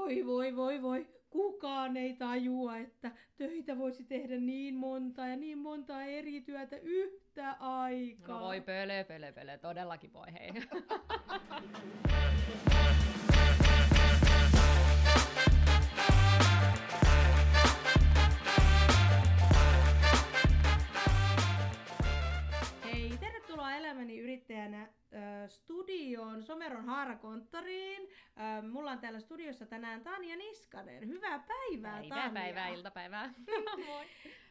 Voi, voi, voi, voi. Kukaan ei tajua, että töitä voisi tehdä niin monta ja niin monta eri työtä yhtä aikaa. No voi pöle, pöle, pöle. Todellakin voi, hei. Elämäni yrittäjänä äh, studioon, Someron haarakonttoriin. Äh, mulla on täällä studiossa tänään Tanja Niskanen. Hyvää päivää, Päivää, Tanja. päivää, iltapäivää. Moi.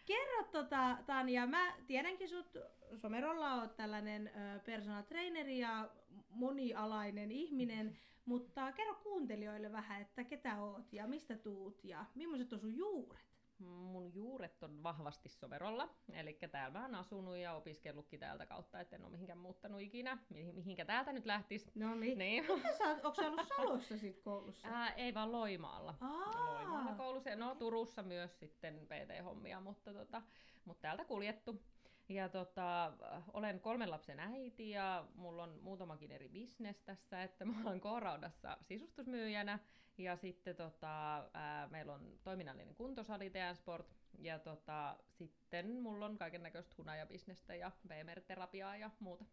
Kerro tota, Tanja, mä tiedänkin sut, Somerolla on tällainen personal traineri ja monialainen ihminen, mutta kerro kuuntelijoille vähän, että ketä oot ja mistä tuut ja millaiset on sun juuret? Mun juuret on vahvasti Soverolla, eli täällä mä oon asunut ja opiskellutkin täältä kautta, et en ole mihinkään muuttanut ikinä, mihin- mihinkä täältä nyt lähtis. No niin. Niin. Onko sä ollut Salossa sit koulussa? Ää, ei vaan Loimaalla. Aa. Loimaalla koulussa. No Turussa myös sitten PT-hommia, mutta, tota, mutta täältä kuljettu. Ja tota, olen kolmen lapsen äiti ja mulla on muutamakin eri bisnes tässä, että mä olen K-raudassa sisustusmyyjänä ja sitten tota, ää, meillä on toiminnallinen kuntosali TN Sport ja tota, sitten mulla on kaiken näköistä hunajabisnestä ja VMR-terapiaa ja muuta.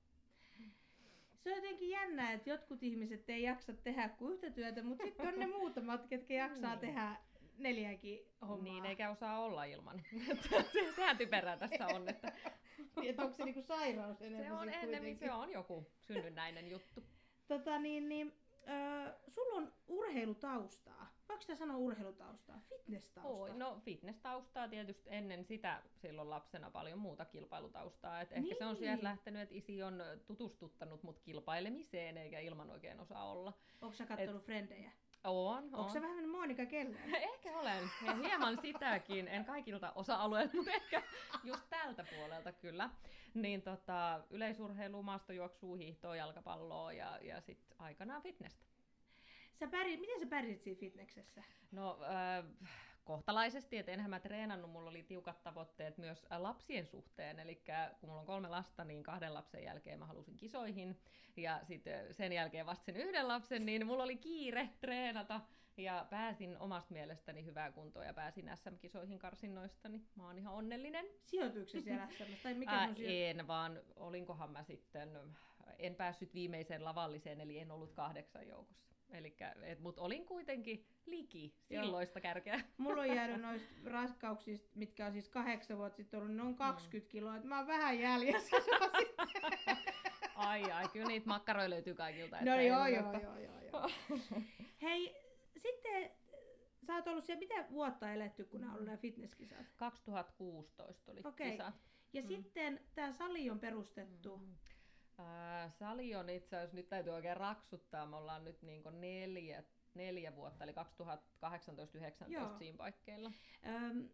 Se on jotenkin jännä, että jotkut ihmiset ei jaksa tehdä kuin yhtä työtä, mutta sitten on ne muutamat, ketkä jaksaa Niin. tehdä neljäkin hommaa. Niin eikä osaa olla ilman. Se- Sehän typerää tässä on, että että onko se niinku sairaus enemmän Se on kuitenkin? se on joku synnynnäinen juttu. Tota niin, niin äh, sulla on urheilutaustaa. Voiko sitä sanoa urheilutaustaa? Fitness-taustaa? Oi, no fitness-taustaa tietysti ennen sitä silloin lapsena paljon muuta kilpailutaustaa. Et ehkä se on Niin. sieltä lähtenyt, että isi on tutustuttanut mut kilpailemiseen eikä ilman oikein osaa olla. Onko sä kattonut frendejä? On, Onko on. sä vähän Monika Keller? Ehkä olen. Ja hieman sitäkin. En kaikilta osa-alueilta, mutta ehkä just tältä puolelta kyllä. Niin tota, yleisurheilu, maastojuoksua, hiihtoa, jalkapalloa ja, ja sitten aikanaan fitnessä. Sä pärjät, miten sä pärjät siinä fitneksessä? No äh, kohtalaisesti, että enhän mä treenannut, mulla oli tiukat tavoitteet myös äh, lapsien suhteen, eli kun mulla on kolme lasta, niin kahden lapsen jälkeen mä halusin kisoihin, ja sitten sen jälkeen vasta sen yhden lapsen, niin mulla oli kiire treenata, ja pääsin omasta mielestäni hyvää kuntoa, ja pääsin SM-kisoihin karsinnoista, niin mä oon ihan onnellinen. Sijoituiko se siellä SM? Tai mikä Ää, sun sijo- en, vaan olinkohan mä sitten, en päässyt viimeiseen lavalliseen, eli en ollut kahdeksan joukossa. Elikkä, et, mut olin kuitenkin liki Joo. silloista kärkeä. Mulla on jäänyt noista raskauksista, mitkä on siis kahdeksan vuotta sitten ollut, ne on 20 kiloa, että mä oon vähän jäljessä. Ai ai, kyllä niitä makkaroja löytyy kaikilta. no joo, joo, joo, joo, joo. Hei, sitten sä oot ollut siellä, mitä vuotta eletty, kun nämä on ollut nämä fitnesskisat? 2016 oli Okei. kisat. Ja mm. sitten tämä sali on perustettu. Mm. Ää, sali on itse asiassa, nyt täytyy oikein raksuttaa, me ollaan nyt niin neljä, neljä vuotta, eli 2018-2019 Joo. siinä paikkeilla. Öm,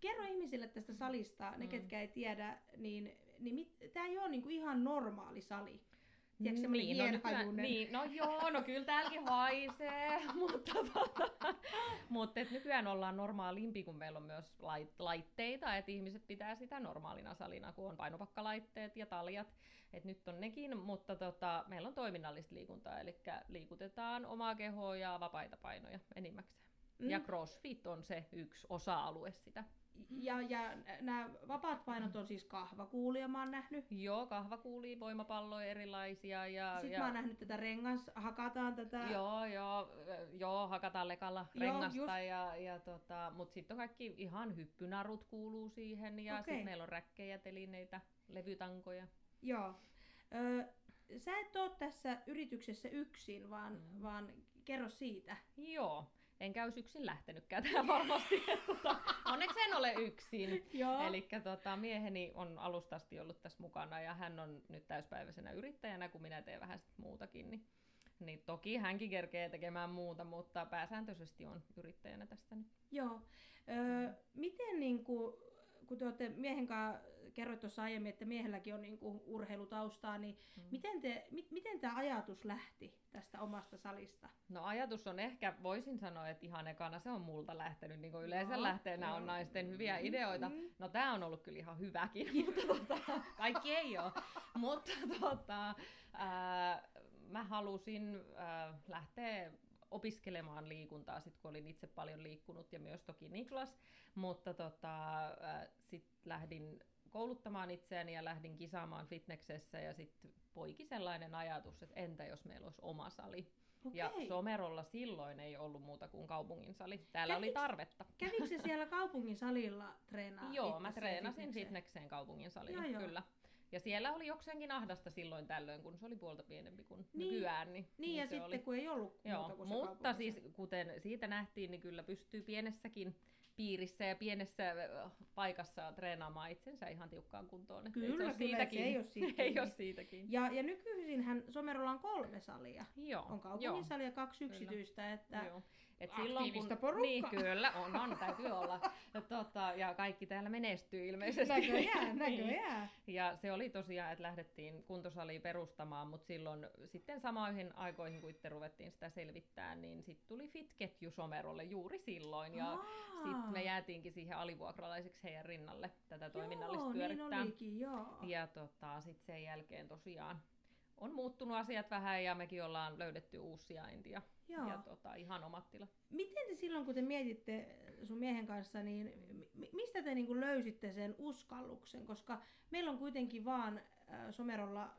kerro ihmisille tästä salista, ne ketkä ei tiedä, niin, niin tämä ei ole niinku ihan normaali sali. Tiedätkö, niin, no, nykyään, niin, no joo, no kyllä täälläkin haisee, mutta, tota, mutta et nykyään ollaan normaalimpi, kun meillä on myös lait, laitteita, että ihmiset pitää sitä normaalina salina, kun on painopakkalaitteet ja taljat, että nyt on nekin, mutta tota, meillä on toiminnallista liikuntaa, eli liikutetaan omaa kehoa ja vapaita painoja enimmäkseen. Mm. Ja crossfit on se yksi osa-alue sitä. Ja, ja nämä vapaat painot on siis kahvakuulia, mä oon nähnyt. Joo, kahvakuulia, voimapalloja erilaisia. Ja, Sitten ja... mä oon nähnyt tätä rengas, hakataan tätä. Joo, joo, joo, hakataan lekalla Joo, rengasta, just. ja, ja tota, mutta sitten on kaikki ihan hyppynarut kuuluu siihen, ja Okei. sitten meillä on räkkejä, telineitä, levytankoja. Joo. Ö, sä et oo tässä yrityksessä yksin, vaan, mm. vaan kerro siitä. Joo, en käy yksin lähtenytkään tähän varmasti. tota, onneksi en ole yksin. Eli tota, mieheni on alusta asti ollut tässä mukana ja hän on nyt täyspäiväisenä yrittäjänä, kun minä teen vähän sit muutakin. Niin, niin toki hänkin kerkee tekemään muuta, mutta pääsääntöisesti on yrittäjänä tästä nyt. Joo. Ö, miten niin kuin, kun te olette miehen kanssa, kerroit tuossa aiemmin, että miehelläkin on niin kuin urheilutaustaa, niin mm. miten, te, mi, miten tämä ajatus lähti tästä omasta salista? No ajatus on ehkä, voisin sanoa, että ihan ekana se on multa lähtenyt, niin kuin yleensä Joo, lähtee, nämä on naisten hyviä ideoita. Mm. No tämä on ollut kyllä ihan hyväkin, mutta tota, kaikki ei ole. mutta tota, ää, mä halusin ää, lähteä opiskelemaan liikuntaa, sit kun olin itse paljon liikkunut ja myös toki Niklas, mutta tota, sitten lähdin kouluttamaan itseäni ja lähdin kisaamaan fitneksessä ja sitten poiki sellainen ajatus, että entä jos meillä olisi oma sali. Okei. Ja Somerolla silloin ei ollut muuta kuin kaupungin sali. Täällä oli Käviks- tarvetta. Kävikö se siellä kaupungin salilla treenaa? Joo, mä treenasin fitnekseen? fitnekseen kaupungin salilla, Joo, joo. kyllä. Ja siellä oli jokseenkin ahdasta silloin tällöin, kun se oli puolta pienempi kuin Niin. nykyään. Niin, Niin, ja se sitten oli. kun ei ollut Joo, muuta kuin se mutta siis kuten siitä nähtiin, niin kyllä pystyy pienessäkin piirissä ja pienessä ö, paikassa treenaamaan itsensä ihan tiukkaan kuntoon. että ei Kyllä, se ole kyllä, siitäkin. ei ole ei siitäkin. Ja, ja nykyisinhän Somerolla on kolme salia. Joo, On kaupungin sali ja kaksi yksityistä, että Joo. Et silloin, kun, porukkaa. Niin, kyllä, on, on, täytyy olla. Ja, tota, ja kaikki täällä menestyy ilmeisesti. näköjään, Niin. näköjään. Ja se oli tosiaan, että lähdettiin kuntosalia perustamaan, mutta silloin sitten samoihin aikoihin, kun itse ruvettiin sitä selvittää, niin sitten tuli Fit-ketju Somerolle juuri silloin. Ja sitten me jäätiinkin siihen alivuokralaiseksi heidän rinnalle tätä toiminnallista joo, pyörittää. Niin olikin, joo. Ja tota, sitten sen jälkeen tosiaan on muuttunut asiat vähän ja mekin ollaan löydetty uusi sijainti ja, joo. ja tota, ihan omat tilat. Miten te silloin, kun te mietitte sun miehen kanssa, niin mi- mistä te niinku löysitte sen uskalluksen? Koska meillä on kuitenkin vaan äh, Somerolla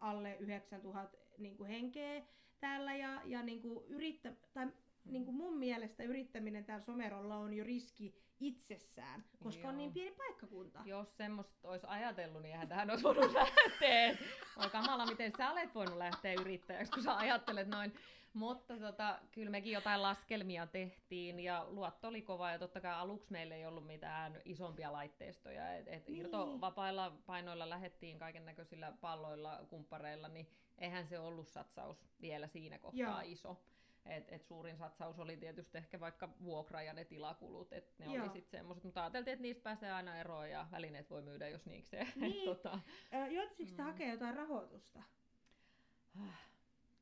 alle 9000 niinku henkeä täällä ja, ja niinku yrittä, tai niinku mun mielestä yrittäminen täällä Somerolla on jo riski itsessään, koska on Joo. niin pieni paikkakunta. Jos semmoista olisi ajatellut, niin eihän tähän olisi voinut lähteä. Oi kamala, miten sä olet voinut lähteä yrittäjäksi, kun sä ajattelet noin. Mutta tota, kyllä mekin jotain laskelmia tehtiin ja luotto oli kova ja totta kai aluksi meillä ei ollut mitään isompia laitteistoja. Et, et Niin. irtovapailla painoilla lähettiin kaiken näköisillä palloilla, kumppareilla, niin eihän se ollut satsaus vielä siinä kohtaa Joo. iso. Et, et suurin satsaus oli tietysti ehkä vaikka vuokra ja ne tilakulut, että ne Joo. oli sitten semmoiset, mutta ajateltiin, että niistä pääsee aina eroon ja välineet voi myydä jos niikseen. Niin. tota, Joutuisiko Mm. hakemaan jotain rahoitusta?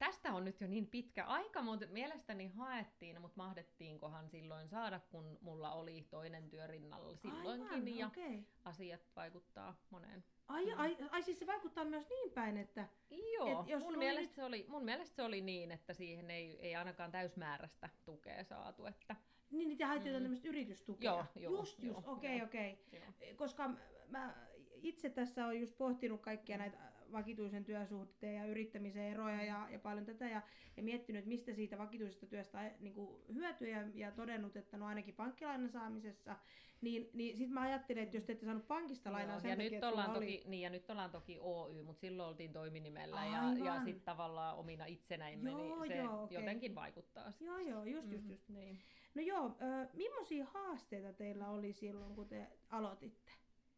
Tästä on nyt jo niin pitkä aika, mutta mielestäni haettiin, mutta mahdettiinkohan silloin saada, kun mulla oli toinen työ rinnalla silloinkin Aivan, ja okei. asiat vaikuttaa moneen. Ai, Mm. ai, ai, siis se vaikuttaa myös niin päin, että Joo, Et jos mun, mielestä oli se oli, mun mielestä se oli niin, että siihen ei, ei ainakaan täysmääräistä tukea saatu. Että, Niin, niitä haitte Mm. mm. tämmöistä yritystukea. Joo, joo, just, just, okei, okei. joo. Koska m- mä itse tässä olen just pohtinut kaikkia näitä vakituisen työsuhteen ja yrittämisen eroja ja, ja paljon tätä ja, ja miettinyt, että mistä siitä vakituisesta työstä niin hyötyä ja, ja todennut, että no ainakin pankkilainan saamisessa, niin, niin sitten mä ajattelin, että jos te ette saanut pankista lainaa Joo, sen ja, takia, nyt ollaan oli... toki, niin, ja nyt ollaan toki Oy, mutta silloin oltiin toiminimellä ja, Aivan. ja sitten tavallaan omina itsenäimme, Joo, niin se joo, okei. jotenkin vaikuttaa. Joo, joo, just, just, Mhm, just. Niin. No joo, ö, millaisia haasteita teillä oli silloin, kun te aloititte?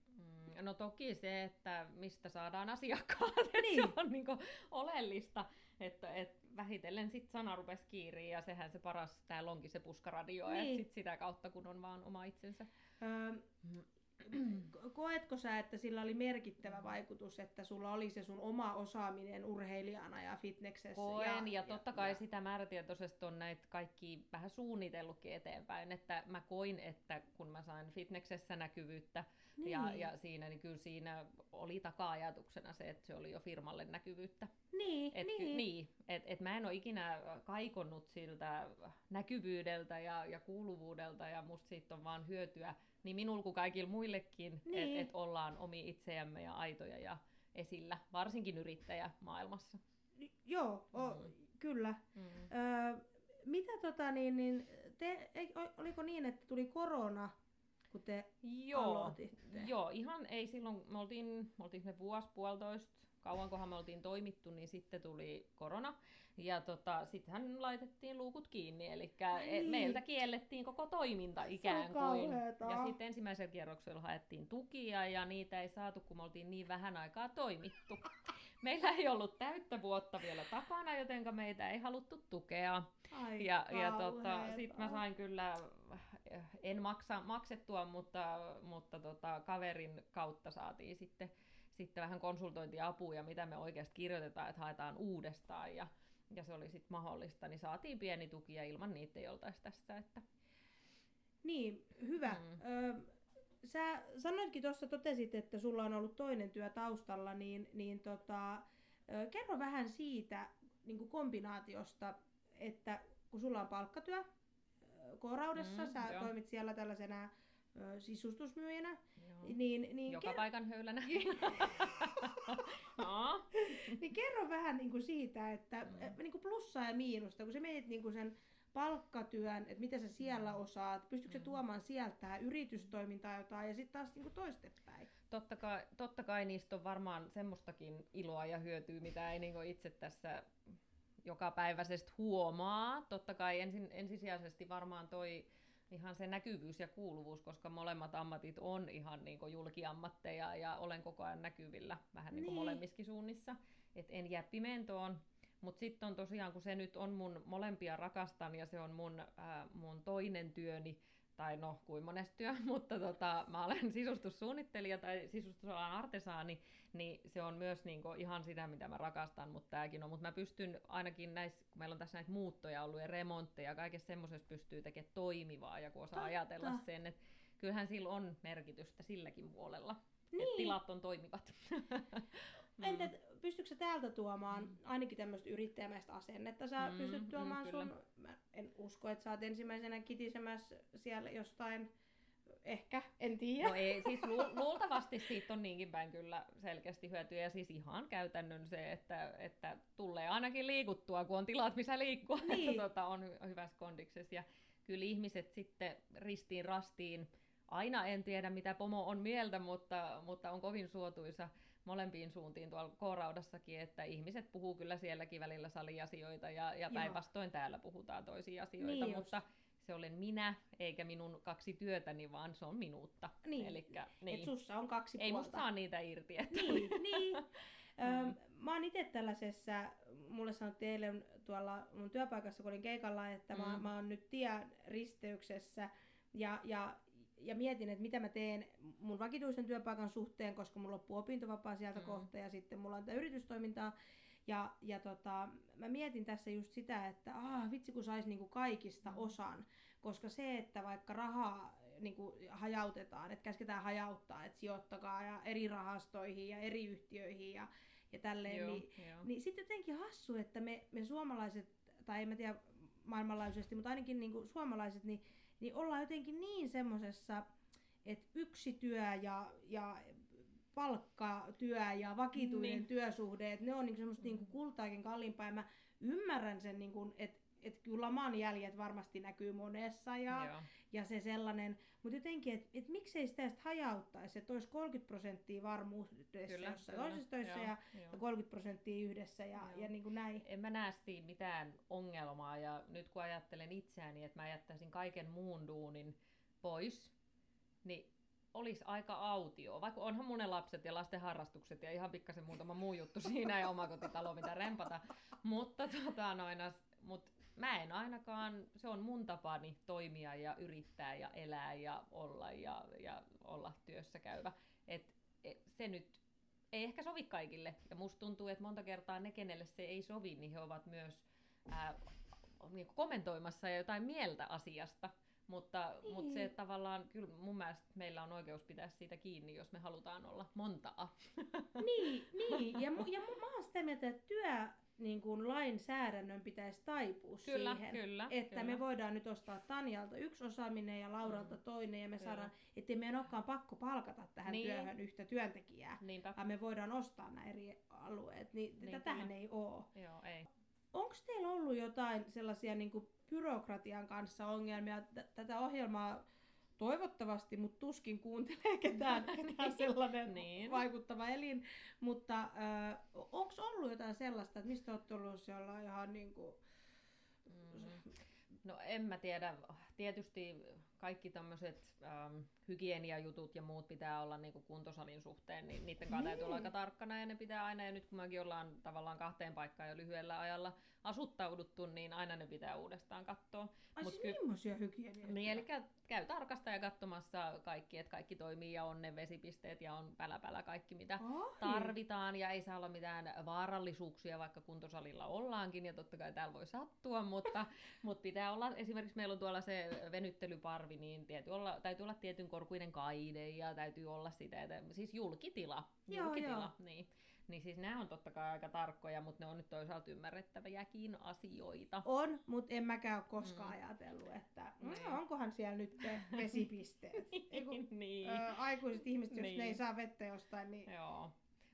Mm, No toki se, että mistä saadaan asiakkaat, että Niin. se on niinku oleellista, että et vähitellen sit sana rupesi kiiriin ja sehän se paras täällä onkin se puskaradio, niin. Niin. että sit sitä kautta kun on vaan oma itsensä. Öö, koetko sä, että sillä oli merkittävä vaikutus, että sulla oli se sun oma osaaminen urheilijana ja fitneksessä? Koen ja, ja totta kai ja. sitä määrätietoisesti on näitä kaikki vähän suunnitellutkin eteenpäin, että mä koin, että kun mä sain fitneksessä näkyvyyttä niin. ja, ja siinä, niin kyllä siinä oli taka-ajatuksena se, että se oli jo firmalle näkyvyyttä. niin, Et, niin. niin. et, et mä en ole ikinä kaikonnut siltä näkyvyydeltä ja, ja kuuluvuudelta ja musta siitä on vaan hyötyä niin minulla kuin kaikilla muillekin, Niin. että et ollaan omi itseämme ja aitoja ja esillä, varsinkin yrittäjämaailmassa. Joo, o, Mm. kyllä. Mm. Öö, mitä tota niin, niin te, oliko niin, että tuli korona, kun te Joo, aloititte? joo, ihan ei silloin, me oltiin, me oltiin me vuosi puolitoista, kauankohan me oltiin toimittu, niin sitten tuli korona. Ja tota, sittenhän laitettiin luukut kiinni, eli Ai niin. meiltä kiellettiin koko toiminta ikään kuin. kauheeta. Ja sitten ensimmäisellä kierroksella haettiin tukia ja niitä ei saatu, kun me oltiin niin vähän aikaa toimittu. Meillä ei ollut täyttä vuotta vielä takana, jotenka meitä ei haluttu tukea. Ai Ja, ja tota, kauheeta. sit mä sain kyllä, en maksa, maksettua, mutta, mutta tota, kaverin kautta saatiin sitten, sitten vähän konsultointiapua ja mitä me oikeasti kirjoitetaan, että haetaan uudestaan ja, ja se oli sitten mahdollista, niin saatiin pieni tuki ja ilman niitä ei oltaisi tässä. Että... Niin, hyvä. Mm. Öö, sä sanoitkin tuossa, totesit, että sulla on ollut toinen työ taustalla, niin, niin tota, ö, kerro vähän siitä niin kuin kombinaatiosta, että kun sulla on palkkatyö ö, K-Raudassa, Mm, sä joo. toimit siellä tällaisena ö, sisustusmyyjänä, Joo. niin, niin, Joka ker- paikan höylänä. niin kerro vähän niin kuin siitä, että Mm. mm. niin kuin plussaa ja miinusta, kun sä menet niin kuin sen palkkatyön, että mitä sä siellä osaat, pystytkö Mm. mm. tuomaan sieltä yritystoimintaa jotain ja sitten taas niin toistepäin. Totta kai, totta kai niistä on varmaan semmoistakin iloa ja hyötyä, mitä ei niin itse tässä jokapäiväisesti huomaa. Totta kai ensin, ensisijaisesti varmaan toi ihan se näkyvyys ja kuuluvuus, koska molemmat ammatit on ihan niin julkiammatteja ja olen koko ajan näkyvillä vähän niin Niin. molemmissakin suunnissa. Et en jää pimentoon. Mutta sitten on tosiaan, kun se nyt on mun molempia rakastan ja se on mun, ää, mun toinen työni, tai no, kuin monesti työ, mutta tota, mä olen sisustussuunnittelija tai sisustusalan artesaani, niin se on myös niinku ihan sitä, mitä mä rakastan, mutta tämäkin on. Mutta mä pystyn ainakin näissä, kun meillä on tässä näitä muuttoja ollut ja remontteja, kaikessa semmoisessa pystyy tekemään toimivaa ja kun osaa Totta. ajatella sen, että kyllähän sillä on merkitystä silläkin puolella, että Niin. tilat on toimivat. Mm. Entä pystytkö sä täältä tuomaan ainakin tämmöistä yrittäjämäistä asennetta? Sä Mm, pystyt mm, tuomaan kyllä. sun, mä en usko, että sä oot ensimmäisenä kitisemässä siellä jostain, ehkä, en tiedä. No ei, siis lu- luultavasti siitä on niinkin päin kyllä selkeästi hyötyä ja siis ihan käytännön se, että, että tulee ainakin liikuttua, kun on tilat, missä liikkua, Niin. että tota, on hy- hyvässä kondiksessa. Ja kyllä ihmiset sitten ristiin rastiin, aina en tiedä mitä pomo on mieltä, mutta, mutta on kovin suotuisa molempiin suuntiin tuolla K-raudassakin, että ihmiset puhuu kyllä sielläkin välillä saliasioita ja, ja päinvastoin täällä puhutaan toisia asioita, Niin just. mutta se olen minä, eikä minun kaksi työtäni, vaan se on minuutta. Niin. Elikkä, Niin. Et sussa on kaksi Ei puolta. musta saa niitä irti. Että Niin, niin. Öm, mä oon itse tällaisessa, mulle sanottiin eilen tuolla mun työpaikassa, kun olin keikalla, että mä, Mm. mä oon nyt tien risteyksessä ja, ja, ja mietin, että mitä mä teen mun vakituisen työpaikan suhteen, koska mulla loppuu opintovapaa sieltä Mm. kohta ja sitten mulla on tätä yritystoimintaa. Ja, ja tota, mä mietin tässä just sitä, että ah, vitsi kun sais niinku kaikista Mm. osan, koska se, että vaikka rahaa niinku hajautetaan, että käsketään hajauttaa, että sijoittakaa ja eri rahastoihin ja eri yhtiöihin ja, ja tälleen, Joo, niin, joo. niin sitten jotenkin hassu, että me, me suomalaiset, tai en mä tiedä maailmanlaajuisesti, mutta ainakin niinku suomalaiset, niin, niin ollaan jotenkin niin semmosessa, että yksi työ ja, ja palkkatyö ja vakituinen Niin. niin. työsuhde, että ne on niinku semmoista niinku kultaakin kalliimpaa. Ja mä ymmärrän sen, niinku, että et kyllä laman jäljet varmasti näkyy monessa ja, Joo. ja se sellainen, mutta jotenkin, että et miksei sitä sitten hajauttaisi, että olisi 30 prosenttia varmuudessa Kyllä, jossain kyllä. toisessa töissä Joo, ja, ja 30 prosenttia yhdessä ja, Joo. ja niin kuin näin. En mä näe siinä mitään ongelmaa ja nyt kun ajattelen itseäni, että mä jättäisin kaiken muun duunin pois, niin olisi aika autio. Vaikka onhan mun lapset ja lasten harrastukset ja ihan pikkasen muutama muu juttu siinä ja omakotitalo, mitä rempata. Mutta tota noin, mut mä en ainakaan, se on mun tapani toimia ja yrittää ja elää ja olla ja, ja olla työssä käyvä. Et, et, se nyt ei ehkä sovi kaikille. Ja musta tuntuu, että monta kertaa ne, kenelle se ei sovi, niin he ovat myös ää, niin kommentoimassa jotain mieltä asiasta. Mutta, niin. mutta se että tavallaan, kyllä mun mielestä meillä on oikeus pitää siitä kiinni, jos me halutaan olla montaa. niin, niin. Ja, mu, ja mu, mä oon sitä mieltä, että työ niin kuin lainsäädännön pitäisi taipua Kyllä, siihen. kyllä, että kyllä. me voidaan nyt ostaa Tanjalta yksi osaaminen ja Lauralta Mm. toinen ja me Kyllä. saadaan, ettei meidän olekaan pakko palkata tähän Niin. työhön yhtä työntekijää, Niinpä. vaan me voidaan ostaa nämä eri alueet, niin, Niin, tätähän kyllä. ei ole. Joo, ei. Onko teillä ollut jotain sellaisia niin kuin byrokratian kanssa ongelmia? T- tätä ohjelmaa toivottavasti, mutta tuskin kuuntelee ketään, ketään sellainen Niin. vaikuttava elin. Mutta äh, onko ollut jotain sellaista, että mistä olette ollut siellä ihan niin kuin... Mm. No en mä tiedä. Tietysti kaikki tämmöiset ähm, hygieniajutut ja muut pitää olla niinku kuntosalin suhteen, niin niiden kanssa täytyy olla Niin. aika tarkkana ja ne pitää aina, ja nyt kun mekin ollaan tavallaan kahteen paikkaan jo lyhyellä ajalla asuttauduttu, niin aina ne pitää uudestaan katsoa. Ai Mut siis ky- millaisia? Niin, eli käy tarkastaja katsomassa kaikki, että kaikki toimii ja on ne vesipisteet ja on päläpälä kaikki, mitä Ai. tarvitaan ja ei saa olla mitään vaarallisuuksia, vaikka kuntosalilla ollaankin ja totta kai täällä voi sattua, mutta, mutta pitää olla, esimerkiksi meillä on tuolla se venyttelyparvi, niin täytyy olla, täytyy olla tietyn korkuinen kaide ja täytyy olla sitä, että, siis julkitila, Joo, julkitila joo. Niin, niin siis nämä on totta kai aika tarkkoja, mutta ne on nyt toisaalta ymmärrettäviäkin asioita. On, mutta en mäkään ole koskaan mm. ajatellut, että mm, Niin. onkohan siellä nyt te vesipisteet. Eiku, niin. ö, aikuiset ihmiset, jos Niin. ne ei saa vettä jostain, niin Joo.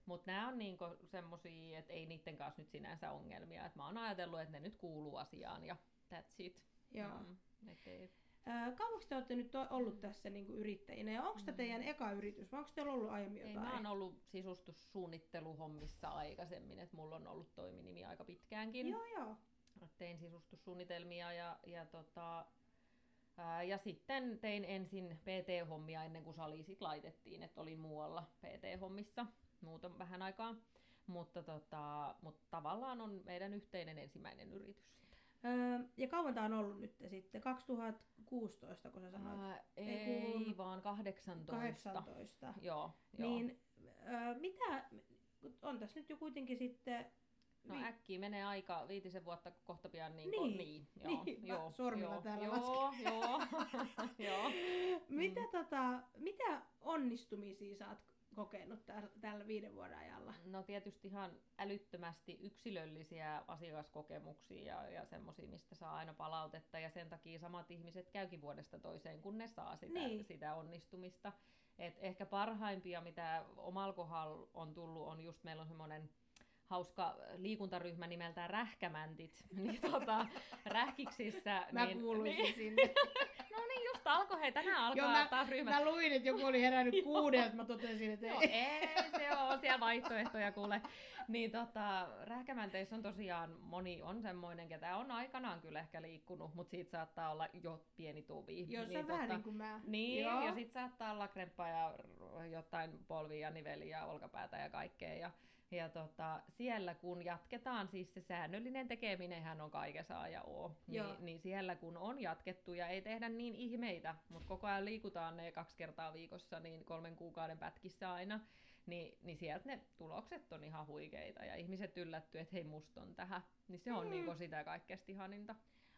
Mutta nämä on niinku semmosia, että ei niiden kanssa nyt sinänsä ongelmia. Et mä oon ajatellut, että ne nyt kuuluu asiaan ja that's it. joo. Mm. Ö, kauanko te olette nyt ollut tässä niinku yrittäjinä ja onko tämä Mm. teidän eka yritys vai onko teillä ollut aiemmin Ei, jotain? mä oon ollut sisustussuunnitteluhommissa aikaisemmin, että mulla on ollut toiminimi aika pitkäänkin. Joo, joo. Tein sisustussuunnitelmia ja, ja, tota, ää, ja sitten tein ensin PT-hommia ennen kuin sali sit laitettiin, että olin muualla PT-hommissa muuten vähän aikaa. Mutta, tota, mutta tavallaan on meidän yhteinen ensimmäinen yritys. Öö, ja kauan tämä on ollut nyt sitten? 2016, kun sä sanoit? Ää, Ei ei, kun- vaan 18. 18. Joo, joo. Niin öö, mitä, on tässä nyt jo kuitenkin sitten... No vi- äkkiä menee aika viitisen vuotta kohta pian niin, Niin, niin, niin, joo, niin, joo, sormilla joo, täällä joo, joo, joo. mitä, tota, mitä onnistumisia sä oot kokenut tällä, tällä viiden vuoden ajalla? No tietysti ihan älyttömästi yksilöllisiä asiakaskokemuksia ja, ja semmoisia, mistä saa aina palautetta ja sen takia samat ihmiset käykin vuodesta toiseen, kun ne saa sitä, Niin. sitä onnistumista. Et ehkä parhaimpia, mitä omalla kohdalla on tullut, on just meillä on semmoinen hauska liikuntaryhmä nimeltään Rähkämäntit, niin tota, rähkiksissä. Mä niin, kuuluisin niin, sinne. alkoi, hei tänään alkaa Joo, mä- taas ryhmät. Mä luin, että joku oli herännyt kuudelta, mä totesin, että Joo, ei. ei, se on siellä vaihtoehtoja kuule. Niin tota, rähkämänteissä on tosiaan moni on semmoinen, ketä on aikanaan kyllä ehkä liikkunut, mutta siitä saattaa olla jo pieni tuvi. Jos niin, on vähän niin kuin mä. niin, Joo. ja sitten saattaa olla kremppaa ja jotain polvia, niveliä olkapäätä ja kaikkea. Ja, ja tota, siellä kun jatketaan, siis se säännöllinen tekeminenhän on kaikessa ja O, Joo. niin, niin siellä kun on jatkettu ja ei tehdä niin ihmeitä, mutta koko ajan liikutaan ne kaksi kertaa viikossa, niin kolmen kuukauden pätkissä aina, niin, niin sieltä ne tulokset on ihan huikeita ja ihmiset yllättyy, että hei musta on tähän, niin se on Mm. niinku sitä kaikkein ihaninta.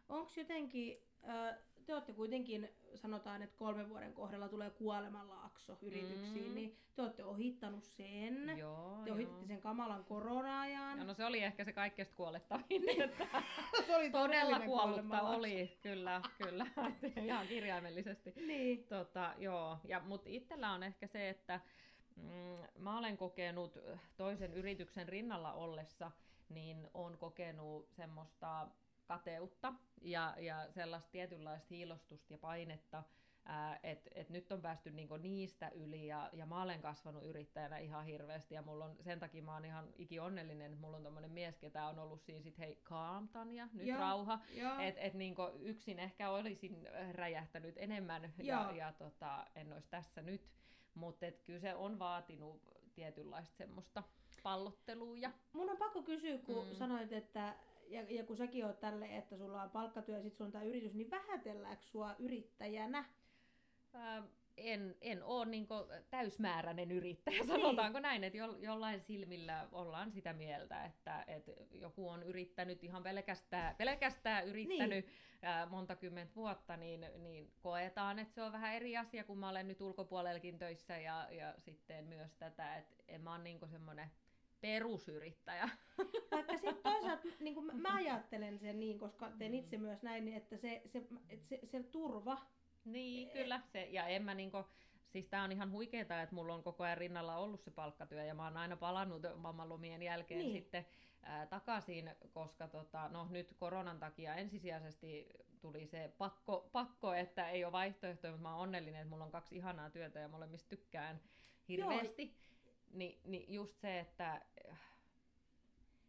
Onko jotenkin, äh, te olette kuitenkin, sanotaan, että kolmen vuoden kohdalla tulee kuolemanlaakso yrityksiin, Mm. niin te olette ohittanut sen. Joo, Te joo. ohititte sen kamalan korona-ajan. Ja no se oli ehkä se kaikkein kuolettavin, että se oli todella kuollutta oli, kyllä, kyllä, ihan kirjaimellisesti. Niin. Tota, joo, ja, mutta itsellä on ehkä se, että mm, mä olen kokenut toisen yrityksen rinnalla ollessa, niin on kokenut semmoista kateutta ja, ja sellaista tietynlaista hiilostusta ja painetta, että et nyt on päästy niinku niistä yli ja, ja mä olen kasvanut yrittäjänä ihan hirveästi ja mulla on, sen takia mä oon ihan iki onnellinen, että mulla on tommonen mies, ketä on ollut siinä sit hei calm Tanja, nyt Joo, rauha, Joo. et, niinku yksin ehkä olisin äh, räjähtänyt enemmän Joo. ja, ja tota, en olisi tässä nyt, mutta kyllä se on vaatinut tietynlaista semmoista pallottelua ja Mun on pakko kysyä, kun Mm. sanoit, että ja, ja kun säkin oot tälle, että sulla on palkkatyö ja sit sulla on tää yritys, niin vähätelläänkö sua yrittäjänä? ää, en, en ole niinku täysmääräinen yrittäjä, sanotaanko näin, että jo, jollain silmillä ollaan sitä mieltä, että, että joku on yrittänyt ihan pelkästään, pelkästään yrittänyt ää, monta kymmentä vuotta, niin, niin koetaan, että se on vähän eri asia, kun mä olen nyt ulkopuolellakin töissä ja, ja sitten myös tätä, että en mä ole niinku semmoinen perusyrittäjä. Vaikka sitten toisaalta niin kuin mä, ajattelen sen niin, koska teen itse myös näin, niin että se, se, se, se turva, Niin, kyllä. Se, ja en mä niinku, siis tää on ihan huikeeta, että mulla on koko ajan rinnalla ollut se palkkatyö ja mä oon aina palannut mammalomien jälkeen Niin. sitten ää, takaisin, koska tota, no, nyt koronan takia ensisijaisesti tuli se pakko, pakko, että ei ole vaihtoehtoja, mutta mä oon onnellinen, että mulla on kaksi ihanaa työtä ja molemmista tykkään hirveästi. Ni, niin just se, että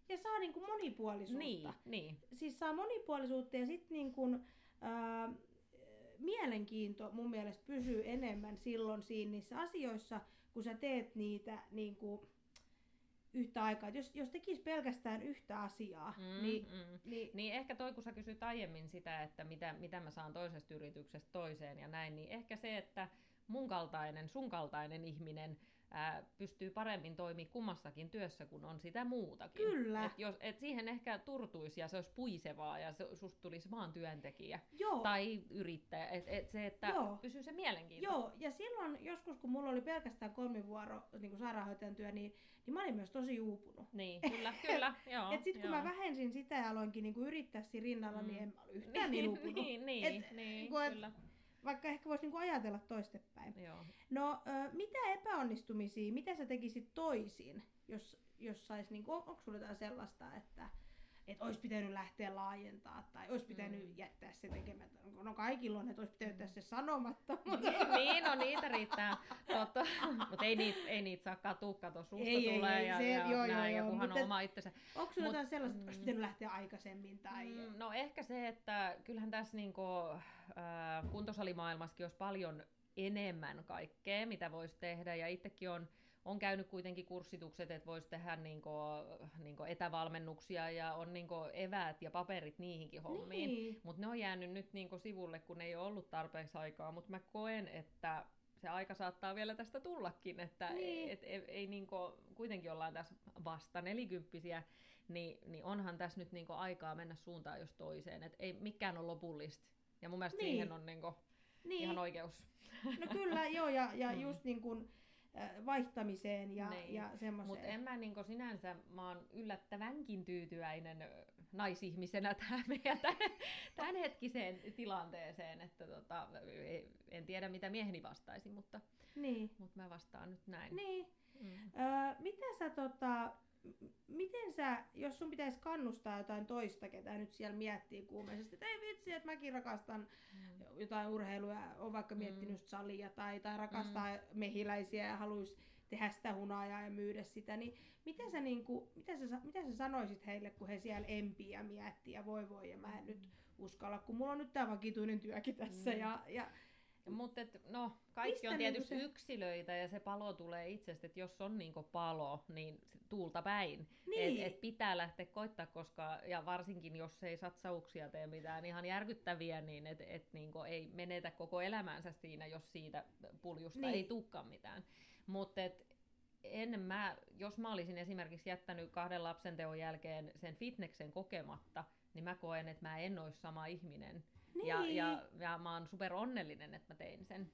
ja saa niin kuin monipuolisuutta. niin, niin, Siis saa monipuolisuutta ja sitten niin kuin, ää, mielenkiinto mun mielestä pysyy enemmän silloin siinä niissä asioissa, kun sä teet niitä niin kuin, yhtä aikaa. Et jos, jos tekis pelkästään yhtä asiaa, mm, niin, mm. niin Niin ehkä toi, kun sä kysyt aiemmin sitä, että mitä, mitä mä saan toisesta yrityksestä toiseen ja näin, niin ehkä se, että mun kaltainen, sun kaltainen ihminen ää, pystyy paremmin toimimaan kummassakin työssä, kun on sitä muutakin. Kyllä. Et jos, et siihen ehkä turtuisi ja se olisi puisevaa ja se, susta tulisi vaan työntekijä Joo. tai yrittäjä. Et, et se, että Joo. pysyy se mielenkiinto. Joo, ja silloin joskus, kun mulla oli pelkästään kolmivuoro niin kuin sairaanhoitajan työ, niin, niin mä olin myös tosi uupunut. Niin, kyllä, kyllä. joo, et sit kun joo. mä vähensin sitä ja aloinkin niin kuin yrittää siinä rinnalla, Mm. niin en mä ollut yhtään niin, uupunut. niin, niin, Et, niin, kun et- kyllä. Vaikka ehkä voisi niin kuin ajatella toistepäin. Joo. No, ö, mitä epäonnistumisia, mitä sä tekisit toisin, jos, jos sais, niin kuin, on, onko sulla jotain sellaista, että et olisi pitänyt lähteä laajentaa tai olisi pitänyt Mm. jättää se tekemättä. No kaikilla on, että olisi pitänyt jättää se sanomatta, mutta niin, no niitä riittää. Totta. Mutta ei niitä, ei niitä saa katua, kato susta Ei, tulee ei, ja, se- ja, joo, näin, joo, ja kunhan mutta- on oma itsensä. onko Mut- jotain sellaista, että olisi mm. pitänyt lähteä aikaisemmin tai... Mm, No ehkä se, että kyllähän tässä niinku, äh, kuntosalimaailmassakin olisi paljon enemmän kaikkea, mitä voisi tehdä. Ja itsekin on, on käynyt kuitenkin kurssitukset, että voisi tehdä niinku, niinku etävalmennuksia ja on niinku eväät ja paperit niihinkin hommiin. Niin. Mutta ne on jäänyt nyt niinku sivulle, kun ei ole ollut tarpeeksi aikaa. Mutta mä koen, että se aika saattaa vielä tästä tullakin, että Niin. et, et, ei niinku, kuitenkin ollaan tässä vasta nelikymppisiä, niin, niin onhan tässä nyt niinku aikaa mennä suuntaan jos toiseen. Et ei mikään ole lopullista. Ja mun mielestä Niin. siihen on niinku niin. ihan oikeus. No kyllä, joo, ja, ja Mm. just niin kuin vaihtamiseen ja, Niin. ja semmoiseen. Mutta en mä niinku sinänsä, mä oon yllättävänkin tyytyväinen naisihmisenä tähän meidän tä- tämänhetkiseen tilanteeseen, että tota, en tiedä mitä mieheni vastaisi, mutta, Niin. mutta mä vastaan nyt näin. niin. Mm. Öö, mitä sä tota, miten sä, jos sun pitäisi kannustaa jotain toista, ketä nyt siellä miettii kuumeisesti, että ei vitsi, että mäkin rakastan Mm. jotain urheilua, on vaikka Mm. miettinyt just salia tai, tai rakastaa mehiläisiä ja haluaisi tehdä sitä hunajaa ja myydä sitä, niin mitä sä, niinku, mitä sä, sa- mitä sä sanoisit heille, kun he siellä empii ja miettii ja voi voi ja mä en nyt uskalla, kun mulla on nyt tämä vakituinen työkin tässä Mm. ja, ja Mutta no, kaikki Mistä on niinku tietysti se- yksilöitä ja se palo tulee itsestä, että jos on niinku palo, niin tuulta päin. Niin. Et, et pitää lähteä koittaa, koska, ja varsinkin jos ei satsauksia tee mitään ihan järkyttäviä, niin et, et niinku ei menetä koko elämänsä siinä, jos siitä puljusta Niin. ei tukka mitään. Mutta en mä, jos mä olisin esimerkiksi jättänyt kahden lapsen teon jälkeen sen fitneksen kokematta, niin mä koen, että mä en olisi sama ihminen. Niin. Ja, ja, ja mä oon super onnellinen, että mä tein sen.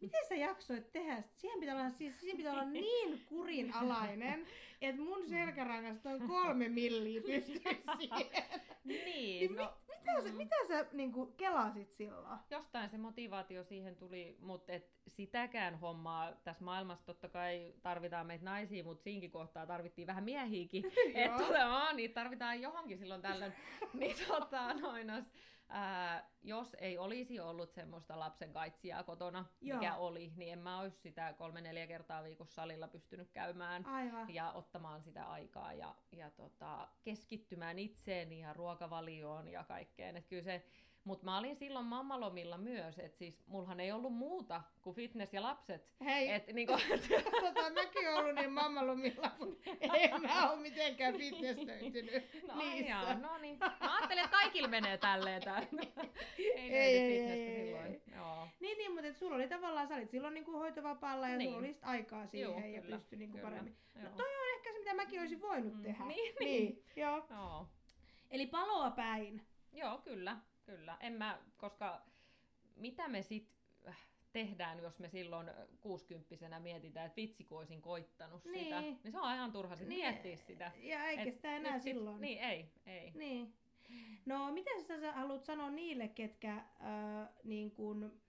Miten sä jaksoit tehdä? Siihen pitää olla, siis, siihen pitää olla niin kurinalainen, että mun selkärangasta on kolme milliä pystyisi siihen. Niin, Niin no, Mitä sä, mitä sä niin kuin, kelasit silloin? jostain se motivaatio siihen tuli, mutta et sitäkään hommaa tässä maailmassa totta kai tarvitaan meitä naisia, mutta siinkin kohtaa tarvittiin vähän miehiäkin. että tota, niitä tarvitaan johonkin silloin tällöin. niin tota, noinos, ää, jos ei olisi ollut semmoista lapsen kaitsijaa kotona, Joo. mikä oli, niin en mä olisi sitä kolme-neljä kertaa viikossa salilla pystynyt käymään. Aivan. ja ottamaan sitä aikaa ja, ja tota, keskittymään itseeni ja ruokavalioon ja kaikkeen. Et kyllä se, mutta mä olin silloin mammalomilla myös, että siis mulhan ei ollut muuta kuin fitness ja lapset. Hei, Et, niinku, tota, mäkin ollut niin mammalomilla, mutta en mä oo mitenkään fitnesstöitynyt no, niissä. no niin. Mä ajattelin, että kaikilla menee tälleen tää. ei, Ei, ei, ei, silloin. ei. Joo. Niin, niin, mutta sulla oli tavallaan, sä olit silloin niinku hoitovapaalla ja Niin. sulla oli aikaa siihen Joo, ja kyllä, pystyi niinku kyllä. paremmin. No Joo. toi on ehkä se, mitä mäkin olisin voinut Mm, tehdä. niin, niin. Joo. Joo. Eli paloa päin. Joo, kyllä, kyllä. En mä, koska mitä me sit äh, tehdään, jos me silloin kuusikymppisenä mietitään, että vitsi kun olisin koittanut Niin. sitä, niin se on ihan turha sit Niin, miettiä sitä. Ja eikä Et sitä enää nyt sit- silloin. Niin, ei, ei. Niin. No, mitä sä, haluat sanoa niille, ketkä äh, niin kun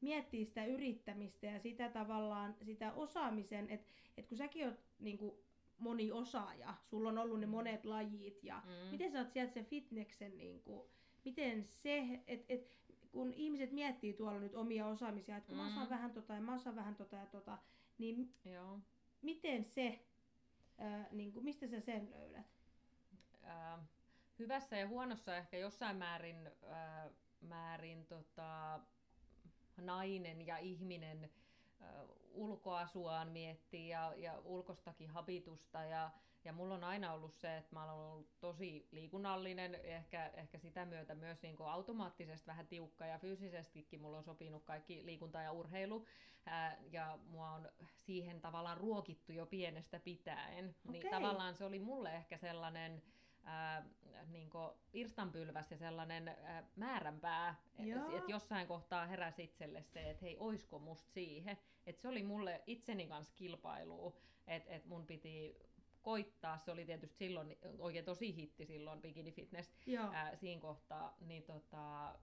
miettii sitä yrittämistä ja sitä tavallaan, sitä osaamisen, että et kun säkin oot niin kun, moni osaaja, sulla on ollut ne monet lajit ja Mm. miten sä oot sieltä sen fitneksen, niin kun, miten se, että et, kun ihmiset miettii tuolla nyt omia osaamisia, että kun mä osaan Mm. vähän tota ja mä osaan vähän tota ja tota, niin Joo. miten se, äh, niin kun, mistä sä sen löydät? Äh, hyvässä ja huonossa ehkä jossain määrin, äh, määrin tota, nainen ja ihminen ulkoasuaan miettiä ja, ja ulkostakin habitusta ja, ja mulla on aina ollut se, että mä olen ollut tosi liikunnallinen, ehkä, ehkä sitä myötä myös niin automaattisesti vähän tiukka ja fyysisestikin mulla on sopinut kaikki liikunta ja urheilu ää, ja mua on siihen tavallaan ruokittu jo pienestä pitäen. Okay. Niin tavallaan se oli mulle ehkä sellainen ää, niin irstanpylväs ja sellainen ää, määränpää, että et jossain kohtaa heräsi itselle se, että hei, oisko musta siihen. Että se oli mulle itseni kanssa kilpailu, että et mun piti koittaa, se oli tietysti silloin oikein tosi hitti silloin Bikini Fitness ää, siinä kohtaa, niin tota,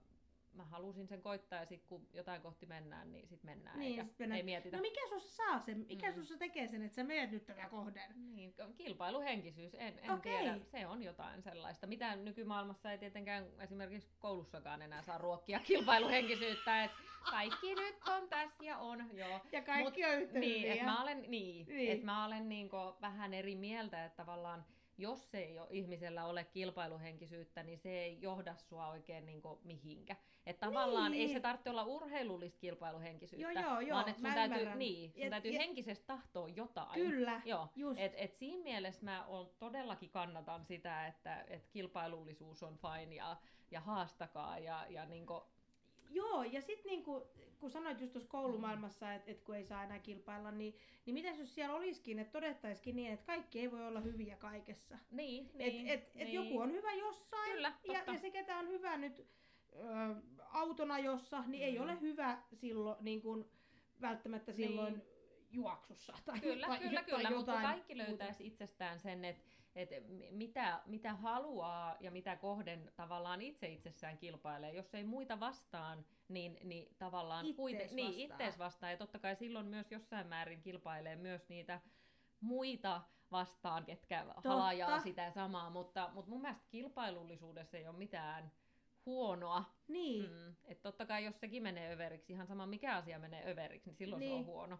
mä halusin sen koittaa ja sitten kun jotain kohti mennään, niin sitten mennään niin, eikä sit mennään. ei mietitä. No mikä sussa saa sen, mikä mm. sussa tekee sen, että sä meet nyt tätä kohden? Niin, kilpailuhenkisyys, en, en okay. tiedä, se on jotain sellaista. Mitä nykymaailmassa ei tietenkään esimerkiksi koulussakaan enää saa ruokkia kilpailuhenkisyyttä, että kaikki nyt on tässä ja on, joo. Ja kaikki Mut, on yhtä niin, että mä olen, niin, niin. Et mä olen niinku vähän eri mieltä, että tavallaan jos ei ole ihmisellä ole kilpailuhenkisyyttä, niin se ei johda sua oikein niin mihinkä. Että tavallaan niin. ei se tarvitse olla urheilullista kilpailuhenkisyyttä, joo, joo, joo, vaan että sun, täytyy, niin, sun et, täytyy et, henkisesti tahtoa jotain. Kyllä, joo. just. Et, et siinä mielessä mä on, todellakin kannatan sitä, että et kilpailullisuus on fine ja, ja haastakaa ja, ja niin kuin, Joo, ja sitten niinku, kun sanoit just tuossa koulumaailmassa, että et kun ei saa enää kilpailla, niin, niin mitä jos siellä olisikin, että todettaisikin niin, että kaikki ei voi olla hyviä kaikessa. Niin, niin, et, et, niin. et joku on hyvä jossain, Kyllä, ja, ja se ketä on hyvä nyt autona jossa, niin mm. ei ole hyvä silloin niin kun, välttämättä silloin niin. juoksussa. Tai, kyllä, tai, kyllä, tai kyllä, mutta kaikki löytäisi itsestään sen, että että mitä, mitä haluaa ja mitä kohden tavallaan itse itsessään kilpailee. Jos ei muita vastaan, niin, niin tavallaan ittees kuiten, vastaan. Niin, ittees vastaan. Ja totta kai silloin myös jossain määrin kilpailee myös niitä muita vastaan, ketkä Totta. halajaa sitä samaa, mutta, mutta mun mielestä kilpailullisuudessa ei ole mitään huonoa. Niin. Mm, että totta kai jos sekin menee överiksi, ihan sama mikä asia menee överiksi, niin silloin niin. se on niin. huono.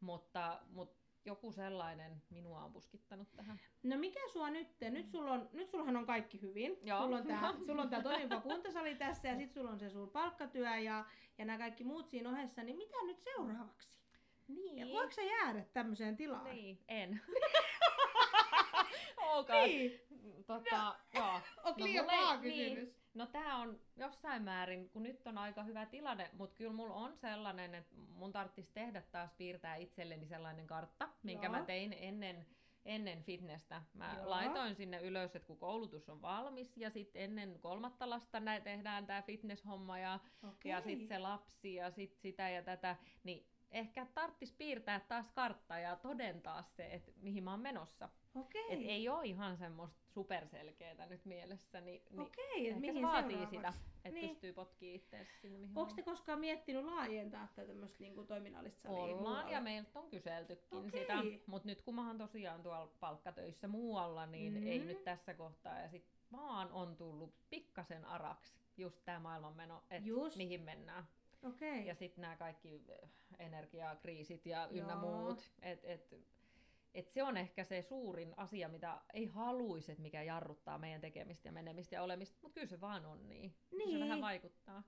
Mutta, mutta joku sellainen minua on puskittanut tähän. No mikä sua nyt? Nyt, sulla on, nyt sullahan on kaikki hyvin. Joo. Sulla on tää, sulla on tää toimiva kuntasali tässä ja sitten sulla on se sun palkkatyö ja, ja nämä kaikki muut siinä ohessa. Niin mitä nyt seuraavaksi? Niin. Ja voiko sä jäädä tämmöiseen tilaan? Niin, en. okay. Niin. Tota, no, joo. Onko no, liian paha kysymys? Niin. No tämä on jossain määrin, kun nyt on aika hyvä tilanne, mutta kyllä mulla on sellainen, että mun tarvitsisi tehdä taas piirtää itselleni sellainen kartta, minkä Joo. mä tein ennen, ennen fitnessä. Mä Joo. laitoin sinne ylös, että kun koulutus on valmis ja sitten ennen kolmatta lasta näin tehdään tämä fitnesshomma ja, okay. ja sitten se lapsi ja sitten sitä ja tätä, niin ehkä tarttis piirtää taas kartta ja todentaa se, että mihin mä oon menossa. Okei. Et ei ole ihan semmoista superselkeää nyt mielessä, niin, niin Okei, ehkä mihin se vaatii sitä, että niin. pystyy potkimaan itseänsä sinne mihin Onko te koskaan miettinyt laajentaa tätä tämmöistä niinku toiminnallista salia Ollaan muualle? ja meiltä on kyseltykin Okei. sitä, mutta nyt kun mä oon tosiaan tuolla palkkatöissä muualla, niin mm-hmm. ei nyt tässä kohtaa ja sit vaan on tullut pikkasen araksi just tämä maailmanmeno, että mihin mennään. Okay. Ja sitten nämä kaikki energiakriisit ja ynnä Joo. muut. Et, et, et se on ehkä se suurin asia, mitä ei haluaisi, että mikä jarruttaa meidän tekemistä ja menemistä ja olemista, mutta kyllä se vaan on niin. niin. Se vähän vaikuttaa.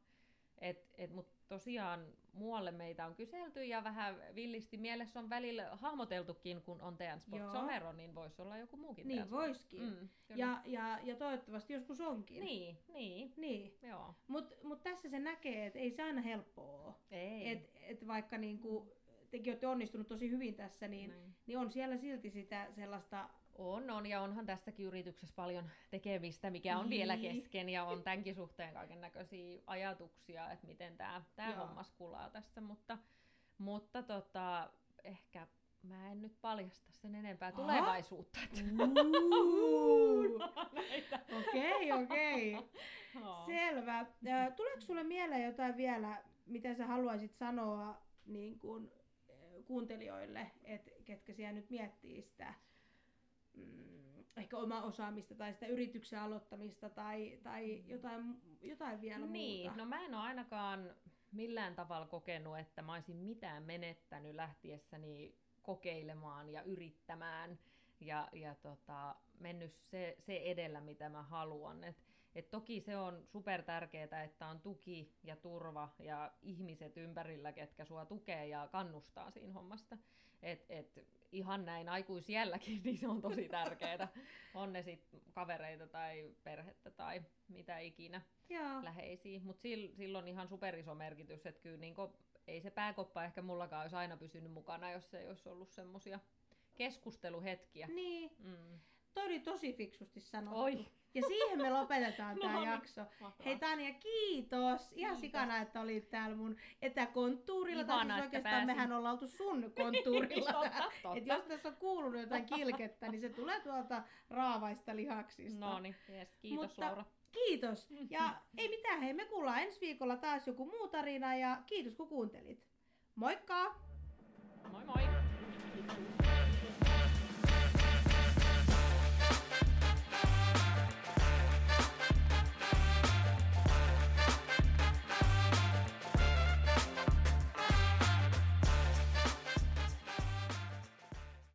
Et, et, Mutta tosiaan muualle meitä on kyselty ja vähän villisti mielessä on välillä hahmoteltukin, kun on teidän Sport Somero, niin voisi olla joku muukin Niin voisikin. Mm, ja, ja, ja toivottavasti joskus onkin. Niin, niin. niin. Joo. Mutta mut tässä se näkee, että ei se aina helppoa ole. Ei. Et, et vaikka niinku, tekin olette onnistunut tosi hyvin tässä, niin, niin on siellä silti sitä sellaista on, on, ja onhan tässäkin yrityksessä paljon tekemistä, mikä on niin. vielä kesken, ja on tämänkin suhteen kaiken näköisiä ajatuksia, että miten tämä tää homma kulaa tässä, mutta, mutta tota, ehkä mä en nyt paljasta sen enempää Aha. tulevaisuutta. Okei, okei. Selvä. Tuleeko sulle mieleen jotain vielä, mitä sä haluaisit sanoa niin kun, kuuntelijoille, että ketkä siellä nyt miettii sitä mm, ehkä oma osaamista tai sitä yrityksen aloittamista tai, tai jotain, jotain vielä niin, muuta? no mä en ole ainakaan millään tavalla kokenut, että mä olisin mitään menettänyt lähtiessäni kokeilemaan ja yrittämään ja, ja tota, mennyt se, se edellä, mitä mä haluan. Et, et toki se on super tärkeää, että on tuki ja turva ja ihmiset ympärillä, ketkä sua tukee ja kannustaa siinä hommasta. Et, et ihan näin aikuisielläkin, niin se on tosi tärkeää. on ne sitten kavereita tai perhettä tai mitä ikinä Joo. läheisiä. Mutta sillä, sillä on ihan superiso merkitys, että kyllä niinku, ei se pääkoppa ehkä mullakaan olisi aina pysynyt mukana, jos ei olisi ollut semmoisia keskusteluhetkiä. Niin, Mm. toi oli tosi fiksusti sanottu. Oi. Ja siihen me lopetetaan No tämä niin. jakso. Mahtavaa. Hei Tania, kiitos! Ihan Kiitos. sikana, että olit täällä mun etäkonttuurilla. tai Ihana, siis että oikeastaan pääsin. mehän ollaan oltu sun konttuurilla totta, täällä. totta. Et jos tässä on kuulunut jotain kilkettä, niin se tulee tuolta raavaista lihaksista. No niin, yes, kiitos Mutta- Laura. Kiitos. Ja ei mitään, hei me kuullaan ensi viikolla taas joku muu tarina ja kiitos kun kuuntelit. Moikka! Moi moi!